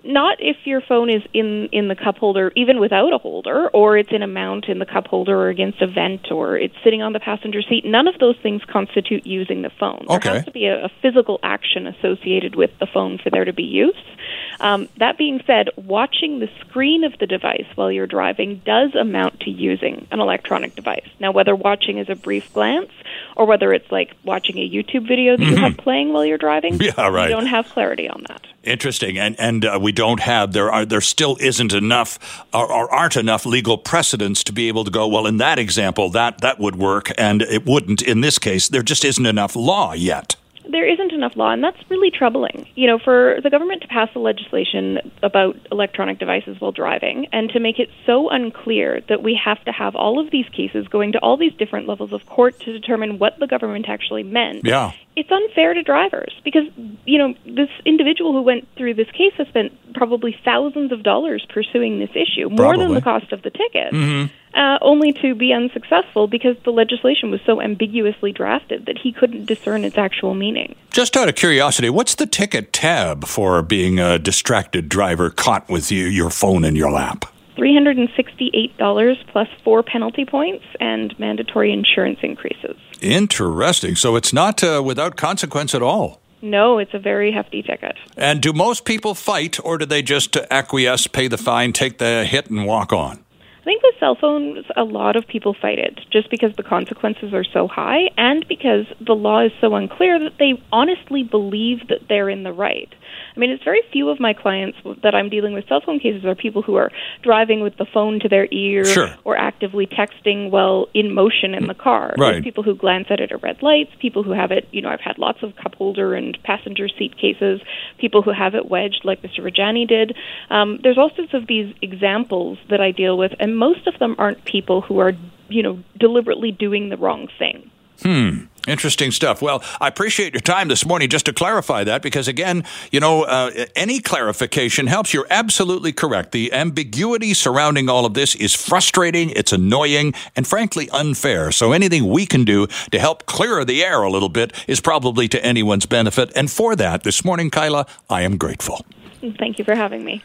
Not if your phone is in in the cup holder even without a holder or it's in a mount in the cup holder or against a vent or it's sitting on the passenger seat. None of those things constitute using the phone. Okay. there has to be a, a physical action associated with the phone for there to be use. Um, that being said watching the screen of the device while you're driving does amount to using an electronic device. Now whether watching is a brief glance or whether it's like watching a youtube video that mm-hmm. you have playing while you're driving yeah right. we don't have clarity on that. Interesting, and and uh, we don't have there are there still isn't enough or, or, aren't enough legal precedents to be able to go well in that example that that would work and it wouldn't in this case. There just isn't enough law yet there isn't enough law, and that's really troubling. You know, for the government to pass the legislation about electronic devices while driving and to make it so unclear that we have to have all of these cases going to all these different levels of court to determine what the government actually meant. Yeah. It's unfair to drivers because, you know, this individual who went through this case has spent probably thousands of dollars pursuing this issue, more probably. than the cost of the ticket. Mm-hmm uh, only to be unsuccessful because the legislation was so ambiguously drafted that he couldn't discern its actual meaning. Just out of curiosity, what's the ticket tab for being a distracted driver caught with you, your phone in your lap? $368 plus four penalty points and mandatory insurance increases. Interesting. So it's not uh, without consequence at all. No, it's a very hefty ticket. And do most people fight, or do they just acquiesce, pay the fine, take the hit, and walk on? I think with cell phones, a lot of people fight it just because the consequences are so high and because the law is so unclear that they honestly believe that they're in the right. I mean, it's very few of my clients that I'm dealing with cell phone cases are people who are driving with the phone to their ear sure. or actively texting while in motion in the car. Right. There's people who glance at it at red lights, people who have it, you know, I've had lots of cup holder and passenger seat cases, people who have it wedged like Mr. Rajani did. Um, there's all sorts of these examples that I deal with, and most of them aren't people who are, you know, deliberately doing the wrong thing. Hmm. Interesting stuff. Well, I appreciate your time this morning just to clarify that because, again, you know, uh, any clarification helps. You're absolutely correct. The ambiguity surrounding all of this is frustrating, it's annoying, and frankly unfair. So anything we can do to help clear the air a little bit is probably to anyone's benefit. And for that, this morning, Kyla, I am grateful. Thank you for having me.